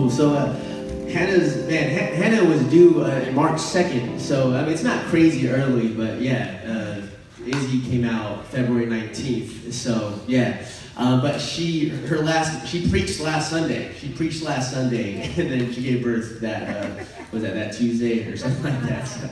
cool. So uh, Hannah's man, H- Hannah was due uh, March second. So I mean, it's not crazy early, but yeah, uh, Izzy came out February nineteenth. So yeah. Uh, but she, her last, she preached last Sunday. She preached last Sunday, and then she gave birth that, uh, was that that Tuesday or something like that. So,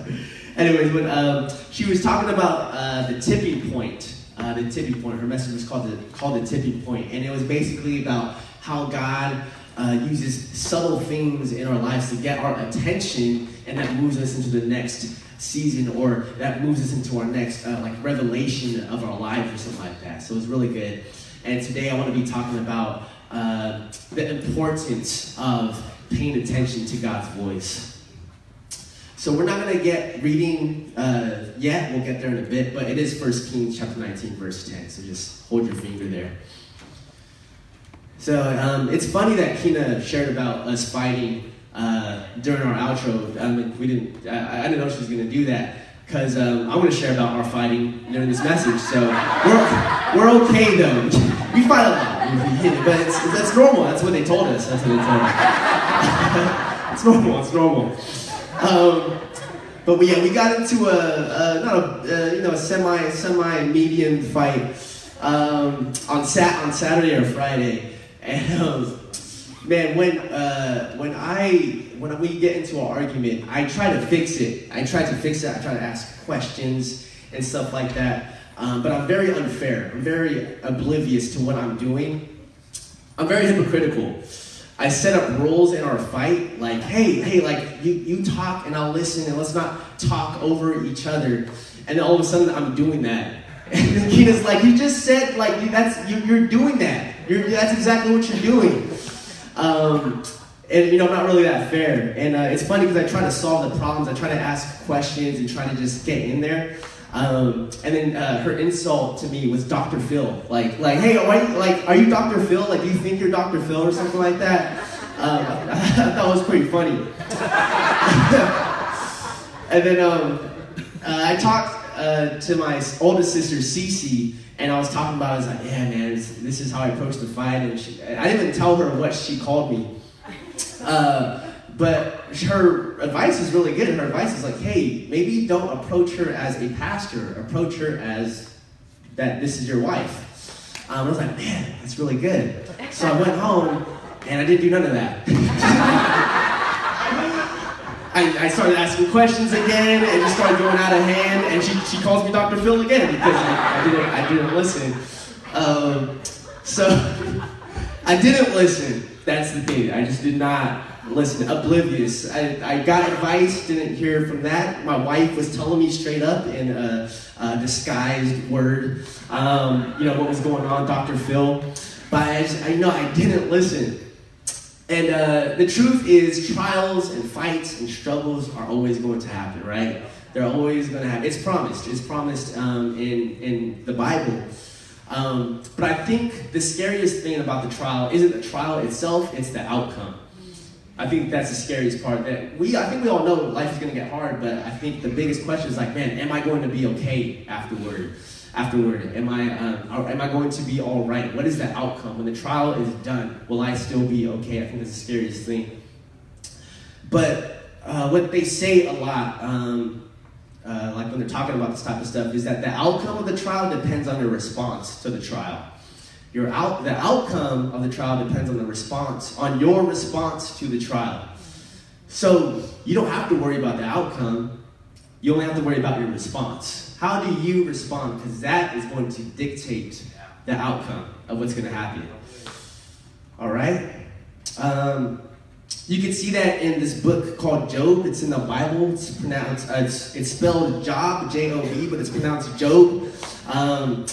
anyways, but um, she was talking about uh, the tipping point. Uh, the tipping point. Her message was called the called the tipping point, and it was basically about how God uh, uses subtle things in our lives to get our attention, and that moves us into the next season, or that moves us into our next uh, like revelation of our lives, or something like that. So it was really good. And today I want to be talking about uh, the importance of paying attention to God's voice. So we're not going to get reading uh, yet. We'll get there in a bit, but it is 1 Kings chapter 19, verse 10. So just hold your finger there. So um, it's funny that Kina shared about us fighting uh, during our outro. I mean, we didn't. I, I didn't know she was to do that because um, I'm to share about our fighting during this message. So we're we're okay though. We fight a lot, but it's, that's normal. That's what they told us. That's what they told us. it's normal. It's normal. Um, but we, yeah, we got into a, a not a uh, you know a semi semi medium fight um, on sat on Saturday or Friday, and um, man, when uh, when I when we get into an argument, I try to fix it. I try to fix it. I try to ask questions and stuff like that. Um, but I'm very unfair. I'm very oblivious to what I'm doing. I'm very hypocritical. I set up rules in our fight, like, hey, hey, like you, you talk and I'll listen and let's not talk over each other. And all of a sudden I'm doing that. And Kina's like, you just said like that's you, you're doing that. You're, that's exactly what you're doing. Um, and you know, I'm not really that fair. And uh, it's funny because I try to solve the problems. I try to ask questions and try to just get in there. Um, and then uh, her insult to me was Dr. Phil. Like, like, hey, like, are you Dr. Phil? Like, do you think you're Dr. Phil or something like that? Um, I, I thought it was pretty funny. and then um, uh, I talked uh, to my oldest sister, Cece, and I was talking about. It, I was like, yeah, man, this, is how I approach the fight. And she, I didn't even tell her what she called me. Uh, but her advice is really good. And her advice is like, hey, maybe don't approach her as a pastor. Approach her as that this is your wife. Um, I was like, man, that's really good. So I went home and I didn't do none of that. I, I, started asking questions again and just started going out of hand. And she, she calls me Dr. Phil again because I, didn't, I didn't listen. Um, so I didn't listen. That's the thing. I just did not listen. Oblivious. I, I got advice, didn't hear from that. My wife was telling me straight up in a, a disguised word, um, you know, what was going on, Dr. Phil. But I, just, I know I didn't listen. And uh, the truth is, trials and fights and struggles are always going to happen, right? They're always going to happen. It's promised. It's promised um, in, in the Bible. Um, but I think the scariest thing about the trial isn't the trial itself, it's the outcome. I think that's the scariest part. That we, I think we all know life is going to get hard, but I think the biggest question is like, man, am I going to be okay afterward? Afterward, am I, um, am I going to be all right? What is the outcome when the trial is done? Will I still be okay? I think that's the scariest thing. But uh, what they say a lot, um, uh, like when they're talking about this type of stuff, is that the outcome of the trial depends on your response to the trial. Your out, the outcome of the trial depends on the response, on your response to the trial. So you don't have to worry about the outcome. You only have to worry about your response. How do you respond? Because that is going to dictate the outcome of what's going to happen. All right? Um, you can see that in this book called Job. It's in the Bible. It's pronounced, uh, it's, it's spelled Job, J O B, but it's pronounced Job. Um,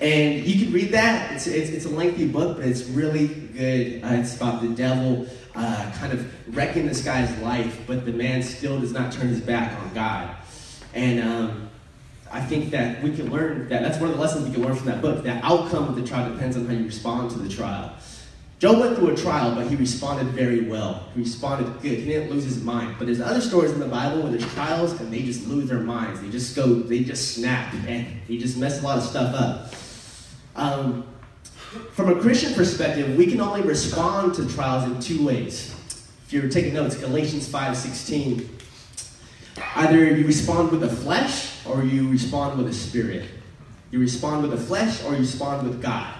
and you can read that. It's, it's, it's, a lengthy book, but it's really good. Uh, it's about the devil uh, kind of wrecking this guy's life, but the man still does not turn his back on God. And um, I think that we can learn that. That's one of the lessons we can learn from that book. That outcome of the trial depends on how you respond to the trial. Job went through a trial, but he responded very well. He responded good. He didn't lose his mind. But there's other stories in the Bible where there's trials and they just lose their minds. They just go, they just snap, and they just mess a lot of stuff up. Um, from a Christian perspective, we can only respond to trials in two ways. if you're taking notes, Galatians 5:16. Either you respond with the flesh or you respond with the spirit. You respond with the flesh or you respond with God.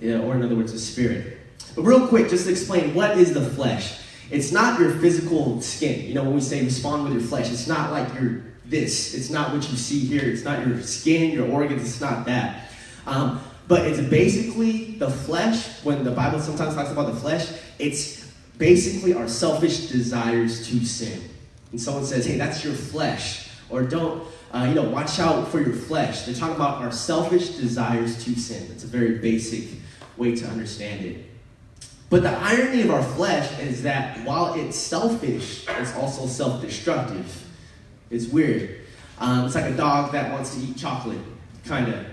Yeah, or in other words, the spirit. But real quick, just to explain what is the flesh. It's not your physical skin. You know, when we say respond with your flesh, it's not like you're this. It's not what you see here. It's not your skin, your organs. It's not that. Um, but it's basically the flesh. When the Bible sometimes talks about the flesh, it's basically our selfish desires to sin. And someone says, "Hey, that's your flesh," or "Don't, uh, you know, watch out for your flesh." They're talking about our selfish desires to sin. It's a very basic way to understand it. But the irony of our flesh is that while it's selfish, it's also self-destructive. It's weird. Um, it's like a dog that wants to eat chocolate, kind of.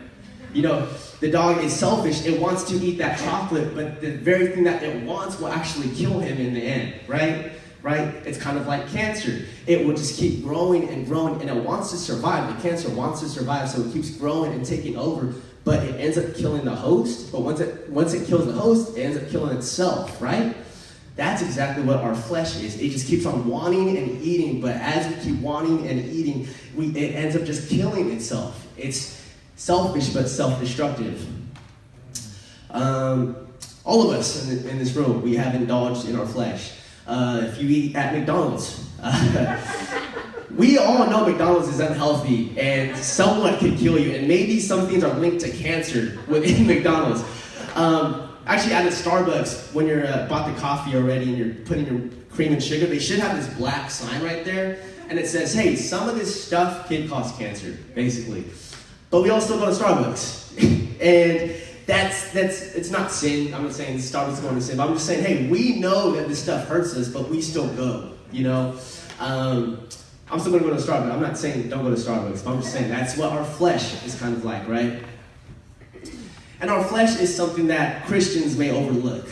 You know, the dog is selfish. It wants to eat that chocolate, but the very thing that it wants will actually kill him in the end, right? Right? It's kind of like cancer. It will just keep growing and growing, and it wants to survive. The cancer wants to survive, so it keeps growing and taking over, but it ends up killing the host. But once it once it kills the host, it ends up killing itself, right? That's exactly what our flesh is. It just keeps on wanting and eating, but as we keep wanting and eating, we, it ends up just killing itself. It's selfish but self-destructive. Um, all of us in, in, this room, we have indulged in our flesh. Uh, if you eat at McDonald's, we all know McDonald's is unhealthy and someone can kill you, and maybe some things are linked to cancer within McDonald's. Um, actually, at a Starbucks, when you're uh, bought the coffee already and you're putting your cream and sugar, they should have this black sign right there, and it says, "Hey, some of this stuff can cause cancer," basically. But we all still go to Starbucks. and that's that's it's not sin. I'm not saying Starbucks is going to sin, but I'm just saying, hey, we know that this stuff hurts us, but we still go. You know, um, I'm still going to go to Starbucks. I'm not saying don't go to Starbucks, but I'm just saying that's what our flesh is kind of like, right? And our flesh is something that Christians may overlook.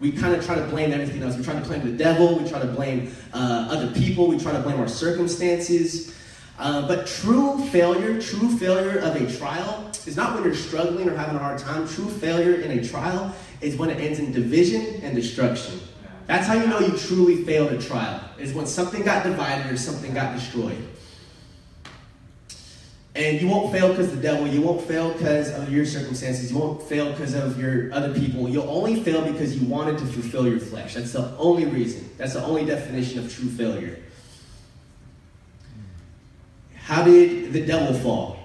We kind of try to blame everything else. We try to blame the devil. We try to blame uh, other people. We try to blame our circumstances. Uh, but true failure, true failure of a trial is not when you're struggling or having a hard time. True failure in a trial is when it ends in division and destruction. That's how you know you truly failed a trial, is when something got divided or something got destroyed. And you won't fail because the devil. You won't fail because of your circumstances. You won't fail because of your other people. You'll only fail because you wanted to fulfill your flesh. That's the only reason. That's the only definition of true failure. How did the devil fall?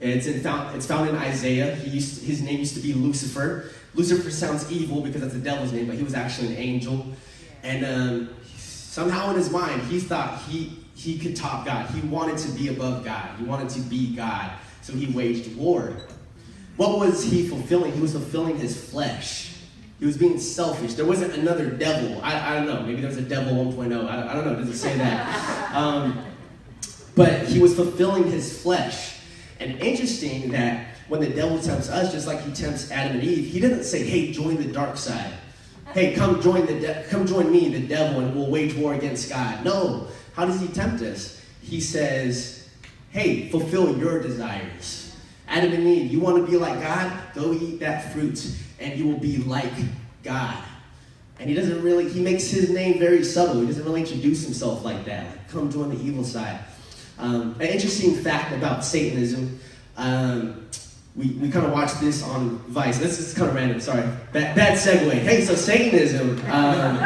It's, in, found, it's found in Isaiah. He used, his name used to be Lucifer. Lucifer sounds evil because that's the devil's name, but he was actually an angel. And um, somehow in his mind, he thought he, he could top God. He wanted to be above God. He wanted to be God. So he waged war. What was he fulfilling? He was fulfilling his flesh. He was being selfish. There wasn't another devil. I, I don't know. Maybe there was a devil 1.0. I, I don't know. Does it say that? Um, but he was fulfilling his flesh. And interesting that when the devil tempts us, just like he tempts Adam and Eve, he doesn't say, "Hey, join the dark side." Hey, come join the de- come join me, the devil, and we'll wage war against God. No. How does he tempt us? He says, "Hey, fulfill your desires." Adam and Eve, you want to be like God? Go eat that fruit, and you will be like God. And he doesn't really, he makes his name very subtle. He doesn't really introduce himself like that. Like, come join the evil side. Um, an interesting fact about Satanism. Um, we, we kind of watched this on Vice. This is kind of random, sorry. Bad, bad segue. Hey, so Satanism. Um,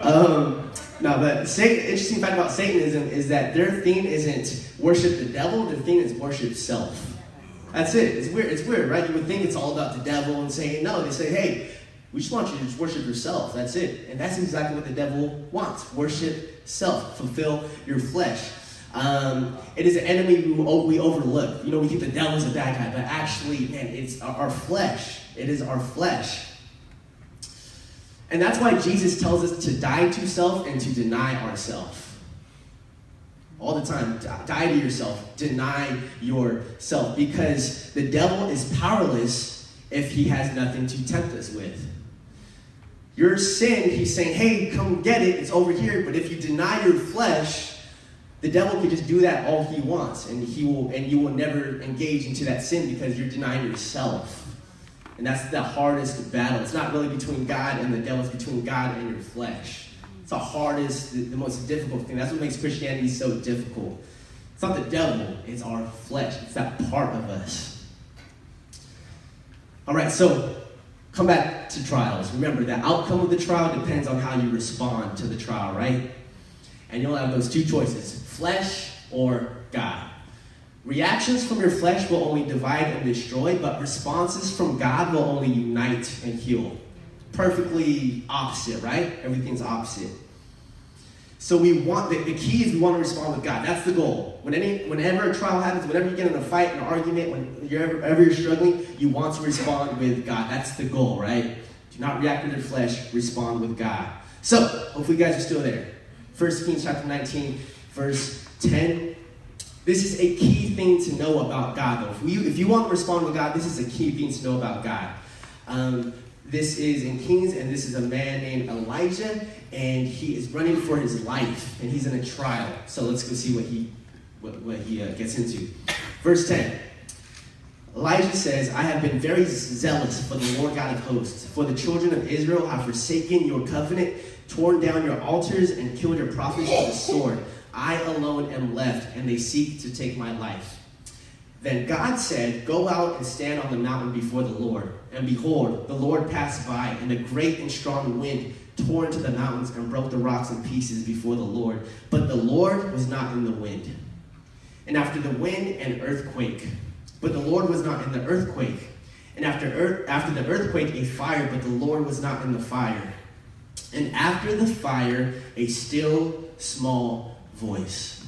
um, no, but interesting fact about Satanism is that their theme isn't worship the devil, their theme is worship self. That's it. It's weird. It's weird, right? You would think it's all about the devil and saying, no, they say, hey, we just want you to just worship yourself. That's it. And that's exactly what the devil wants. Worship self. Fulfill your flesh. Um, it is an enemy we, we overlook. You know, we think the devil is a bad guy, but actually, man, it's our flesh. It is our flesh. And that's why Jesus tells us to die to self and to deny ourselves. All the time, die to yourself, deny yourself, because the devil is powerless if he has nothing to tempt us with. Your sin, he's saying, hey, come get it, it's over here. But if you deny your flesh, the devil can just do that all he wants, and he will and you will never engage into that sin because you're denying yourself. And that's the hardest battle. It's not really between God and the devil, it's between God and your flesh. It's the hardest, the, most difficult thing. That's what makes Christianity so difficult. It's not the devil, it's our flesh. It's that part of us. All right, so come back to trials. Remember, the outcome of the trial depends on how you respond to the trial, right? And you'll have those two choices flesh or God. Reactions from your flesh will only divide and destroy, but responses from God will only unite and heal. Perfectly opposite, right? Everything's opposite. So we want the, the key is we want to respond with God. That's the goal. When any, whenever a trial happens, whenever you get in a fight, an argument, when you're ever, ever you're struggling, you want to respond with God. That's the goal, right? Do not react with your flesh. Respond with God. So hopefully, you guys are still there. First Kings chapter 19, verse 10 this is a key thing to know about God, though. If, we, if you want to respond with God, this is a key thing to know about God. Um, this is in Kings, and this is a man named Elijah, and he is running for his life, and he's in a trial. So let's go see what he, what, what he uh, gets into. Verse 10. Elijah says, I have been very zealous for the Lord God of hosts, for the children of Israel have forsaken your covenant, torn down your altars, and killed your prophets with the sword. I alone am left, and they seek to take my life. Then God said, Go out and stand on the mountain before the Lord. And behold, the Lord passed by, and a great and strong wind tore into the mountains and broke the rocks in pieces before the Lord. But the Lord was not in the wind. And after the wind, an earthquake. But the Lord was not in the earthquake. And after, earth, after the earthquake, a fire, but the Lord was not in the fire. And after the fire, a still small voice.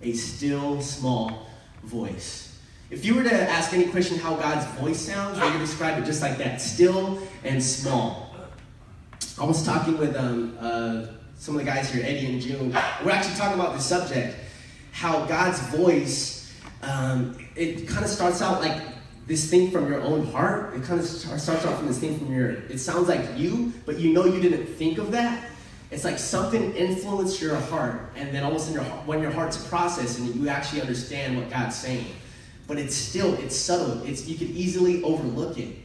A still, small voice. If you were to ask any question how God's voice sounds, I would describe it just like that still and small. I was talking with um, uh, some of the guys here, Eddie and June. We're actually talking about the subject how God's voice, um, it kind of starts out like this thing from your own heart. It kind of starts out from this thing from your, it sounds like you, but you know you didn't think of that. It's like something influenced your heart, and then almost in your when your heart's processing, you actually understand what God's saying. But it's still it's subtle. It's you could easily overlook it.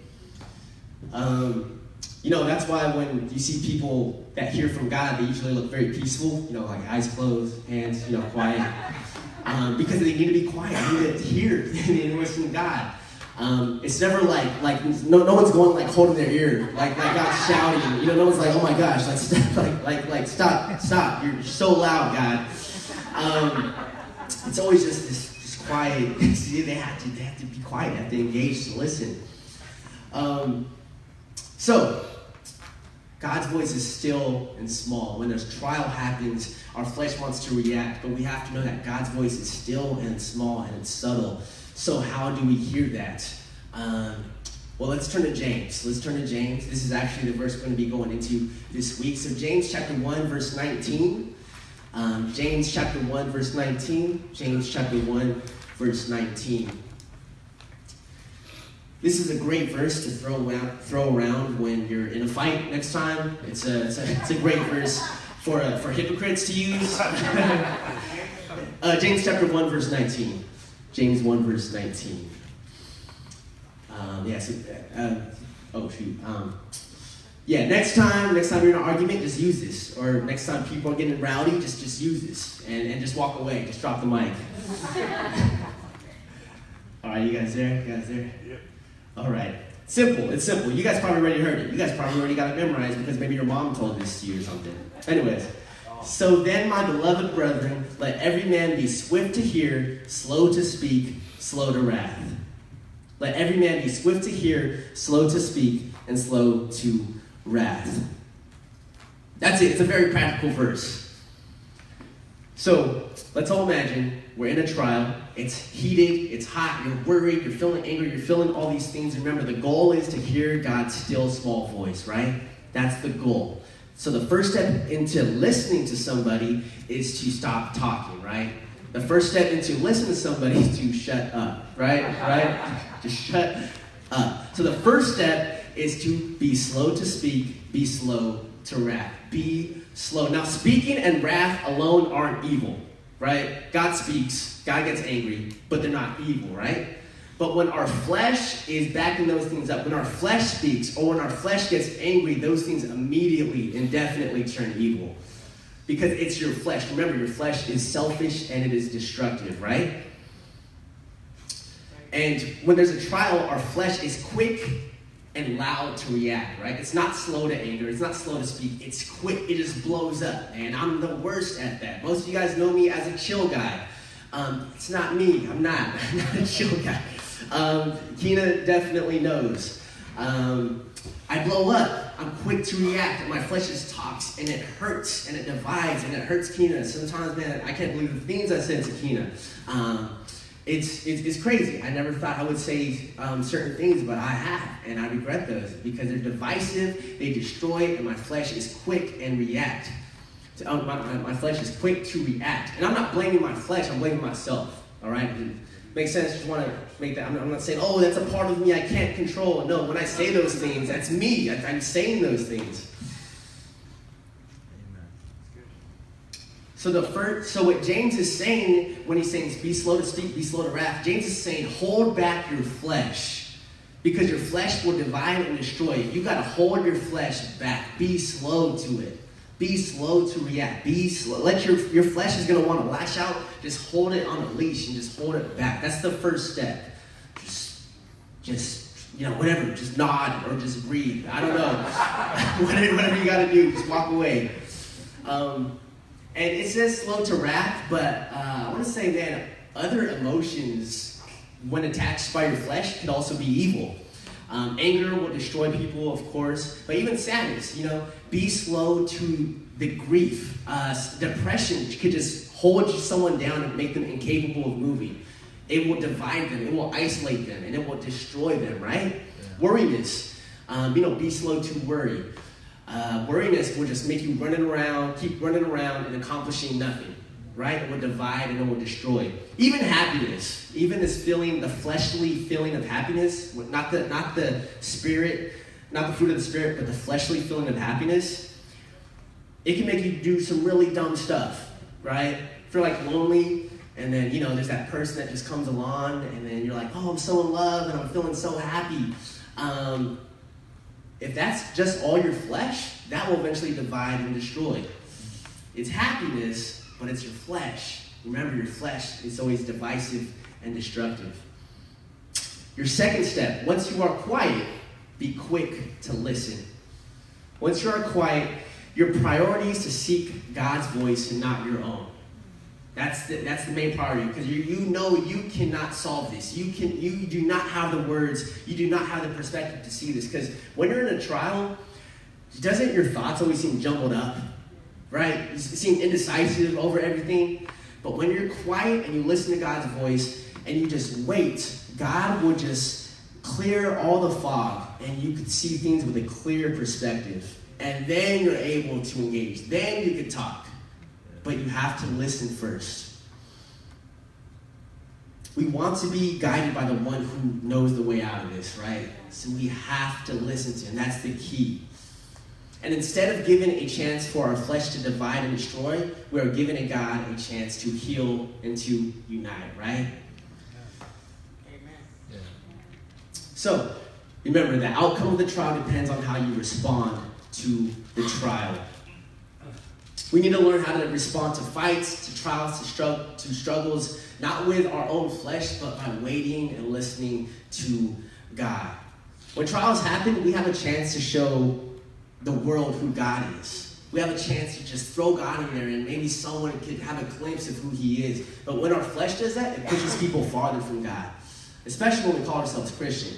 Um, you know that's why when you see people that hear from God, they usually look very peaceful. You know, like eyes closed, hands you know quiet, um, because they need to be quiet. They need to hear. To listen to God. Um, it's never like like no, no one's going like holding their ear like like God's shouting. You know, no one's like, oh my gosh, like stop, like like like stop, stop. You're so loud, God. Um, it's always just this just quiet. See, they have to they have to be quiet. They have to engage to listen. Um, so God's voice is still and small. When there's trial happens, our flesh wants to react, but we have to know that God's voice is still and small and it's subtle. So, how do we hear that? Um, well, let's turn to James. Let's turn to James. This is actually the verse we're going to be going into this week. So, James chapter 1, verse 19. Um, James chapter 1, verse 19. James chapter 1, verse 19. This is a great verse to throw around, throw around when you're in a fight next time. It's a, it's a, it's a great verse for, uh, for hypocrites to use. uh, James chapter 1, verse 19. James 1, verse 19. Um, yeah, so, uh, oh, shoot. Um, yeah, next time, next time you're in an argument, just use this. Or next time people are getting rowdy, just, just use this. And, and just walk away. Just drop the mic. All right, you guys there? You guys there? Yep. All right. Simple. It's simple. You guys probably already heard it. You guys probably already got it memorized because maybe your mom told this to you or something. Anyways. So then, my beloved brethren, let every man be swift to hear, slow to speak, slow to wrath. Let every man be swift to hear, slow to speak, and slow to wrath. That's it. It's a very practical verse. So let's all imagine we're in a trial. It's heated, it's hot, you're worried, you're feeling angry, you're feeling all these things. Remember, the goal is to hear God's still small voice, right? That's the goal. So the first step into listening to somebody is to stop talking, right? The first step into listening to somebody is to shut up, right? Right? Just shut up. So the first step is to be slow to speak, be slow to wrath. Be slow. Now, speaking and wrath alone aren't evil, right? God speaks, God gets angry, but they're not evil, right? But when our flesh is backing those things up, when our flesh speaks, or when our flesh gets angry, those things immediately and definitely turn evil. Because it's your flesh. Remember, your flesh is selfish and it is destructive, right? And when there's a trial, our flesh is quick and loud to react, right? It's not slow to anger, it's not slow to speak, it's quick, it just blows up, and I'm the worst at that. Most of you guys know me as a chill guy. Um, it's not me, I'm not, I'm not a chill guy. Um, Kina definitely knows. Um, I blow up, I'm quick to react, my flesh is talks, and it hurts, and it divides, and it hurts Kina. Sometimes, man, I can't believe the things I said to Kina. Um, it's, it's, it's, crazy. I never thought I would say um, certain things, but I have, and I regret those because they're divisive, they destroy, and my flesh is quick and react. So, um, my, my, flesh is quick to react. And I'm not blaming my flesh, I'm blaming myself, all right? Makes sense, just want to make that, I'm, I'm, not saying, oh, that's a part of me I can't control. No, when I say those things, that's me. I, I'm saying those things. So the first, so what James is saying when he's saying be slow to speak, be slow to wrath, James is saying hold back your flesh. Because your flesh will divide and destroy you. You gotta hold your flesh back. Be slow to it. Be slow to react. Be slow. Let your your flesh is gonna want to lash out. Just hold it on a leash and just hold it back. That's the first step. Just just you know, whatever, just nod or just breathe. I don't know. whatever, whatever you gotta do, just walk away. Um, and it says slow to wrath, but uh, I want to say that other emotions, when attached by your flesh, can also be evil. Um, anger will destroy people, of course, but even sadness, you know, be slow to the grief. Uh, depression could just hold someone down and make them incapable of moving. It will divide them, it will isolate them, and it will destroy them, right? Yeah. Worriness, um, you know, be slow to worry. Uh, worriness will just make you running around, keep running around and accomplishing nothing, right? It will divide and it will destroy. Even happiness, even this feeling, the fleshly feeling of happiness, not the, not the spirit, not the fruit of the spirit, but the fleshly feeling of happiness, it can make you do some really dumb stuff, right? If you're like lonely, and then, you know, there's that person that just comes along, and then you're like, oh, I'm so in love, and I'm feeling so happy. Um, if that's just all your flesh, that will eventually divide and destroy. It's happiness, but it's your flesh. Remember, your flesh is always divisive and destructive. Your second step, once you are quiet, be quick to listen. Once you are quiet, your priority is to seek God's voice and not your own. That's the, that's the main priority because you, you know you cannot solve this. You, can, you do not have the words, you do not have the perspective to see this. Because when you're in a trial, doesn't your thoughts always seem jumbled up? Right? You seem indecisive over everything. But when you're quiet and you listen to God's voice and you just wait, God will just clear all the fog and you can see things with a clear perspective. And then you're able to engage. Then you can talk but you have to listen first. We want to be guided by the one who knows the way out of this, right? So we have to listen to him. That's the key. And instead of giving a chance for our flesh to divide and destroy, we are giving a God a chance to heal and to unite, right? Amen. Yeah. So, remember, the outcome of the trial depends on how you respond to the trial. We need to learn how to respond to fights, to trials, to, strugg- to struggles, not with our own flesh, but by waiting and listening to God. When trials happen, we have a chance to show the world who God is. We have a chance to just throw God in there and maybe someone could have a glimpse of who He is. But when our flesh does that, it pushes people farther from God, especially when we call ourselves Christian.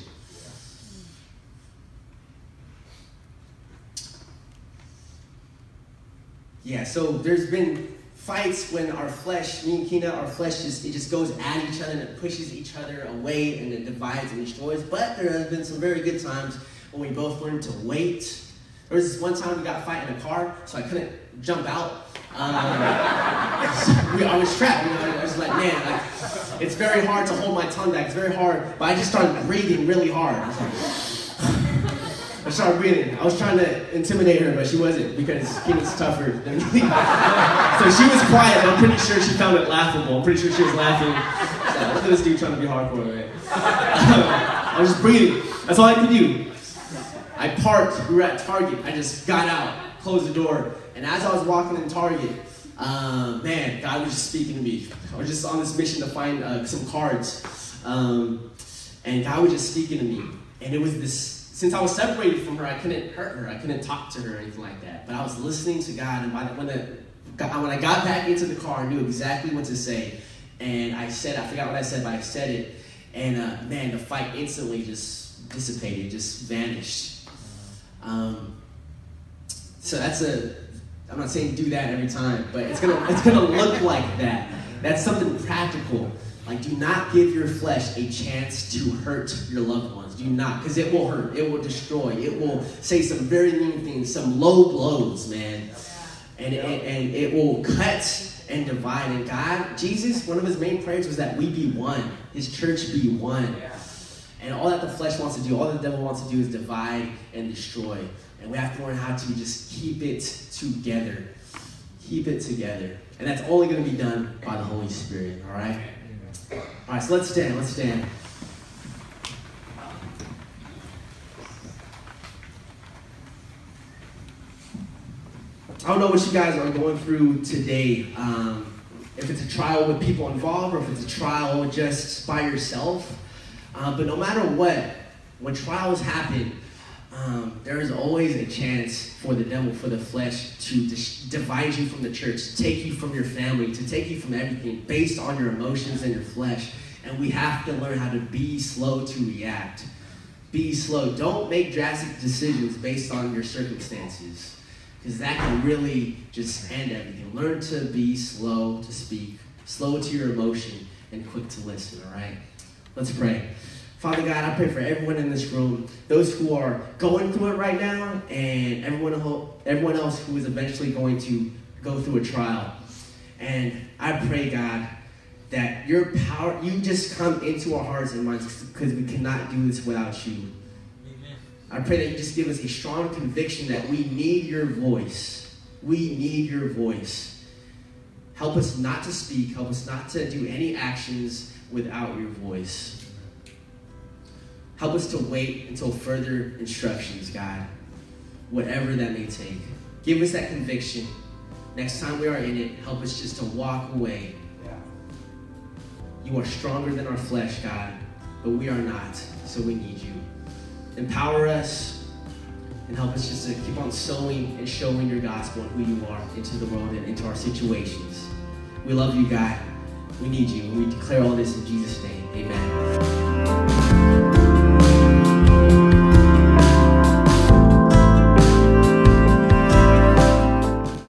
Yeah, so there's been fights when our flesh, me and Kina, our flesh just it just goes at each other and it pushes each other away and it divides and destroys. But there have been some very good times when we both learned to wait. There was this one time we got a fight in a car, so I couldn't jump out. Um, I was trapped. You know, I was like, man, like, it's very hard to hold my tongue back. It's very hard, but I just started breathing really hard. I started breathing. I was trying to intimidate her, but she wasn't because Kina's tougher than me. so she was quiet, but I'm pretty sure she found it laughable. I'm pretty sure she was laughing. that. Look at this dude trying to be hardcore, right? I was just breathing. That's all I could do. I parked. We were at Target. I just got out, closed the door, and as I was walking in Target, um, man, God was just speaking to me. I was just on this mission to find uh, some cards, um, and God was just speaking to me. And it was this. Since I was separated from her, I couldn't hurt her. I couldn't talk to her or anything like that. But I was listening to God, and when the when I got back into the car, I knew exactly what to say. And I said, I forgot what I said, but I said it. And uh, man, the fight instantly just dissipated, just vanished. Um, so that's a, I'm not saying do that every time, but it's gonna, it's gonna look like that. That's something practical. Like, do not give your flesh a chance to hurt your loved ones. Do not, because it will hurt. It will destroy. It will say some very mean things, some low blows, man. And, and, and it will cut and divide. And God, Jesus, one of his main prayers was that we be one, his church be one. And all that the flesh wants to do, all the devil wants to do is divide and destroy. And we have to learn how to just keep it together. Keep it together. And that's only going to be done by the Holy Spirit, all right? All right, so let's stand. Let's stand. I don't know what you guys are going through today. Um, if it's a trial with people involved or if it's a trial just by yourself. Uh, but no matter what, when trials happen, um, there is always a chance for the devil, for the flesh, to divide you from the church, to take you from your family, to take you from everything based on your emotions and your flesh. And we have to learn how to be slow to react. Be slow. Don't make drastic decisions based on your circumstances because that can really just end everything. Learn to be slow to speak, slow to your emotion, and quick to listen, all right? Let's pray. Father God, I pray for everyone in this room, those who are going through it right now, and everyone, everyone else who is eventually going to go through a trial. And I pray, God, that your power, you just come into our hearts and minds because we cannot do this without you. I pray that you just give us a strong conviction that we need your voice. We need your voice. Help us not to speak. Help us not to do any actions without your voice. Help us to wait until further instructions, God, whatever that may take. Give us that conviction. Next time we are in it, help us just to walk away. You are stronger than our flesh, God, but we are not, so we need you empower us, and help us just to keep on sowing and showing your gospel and who you are into the world and into our situations. We love you, God. We need you. We declare all this in Jesus' name.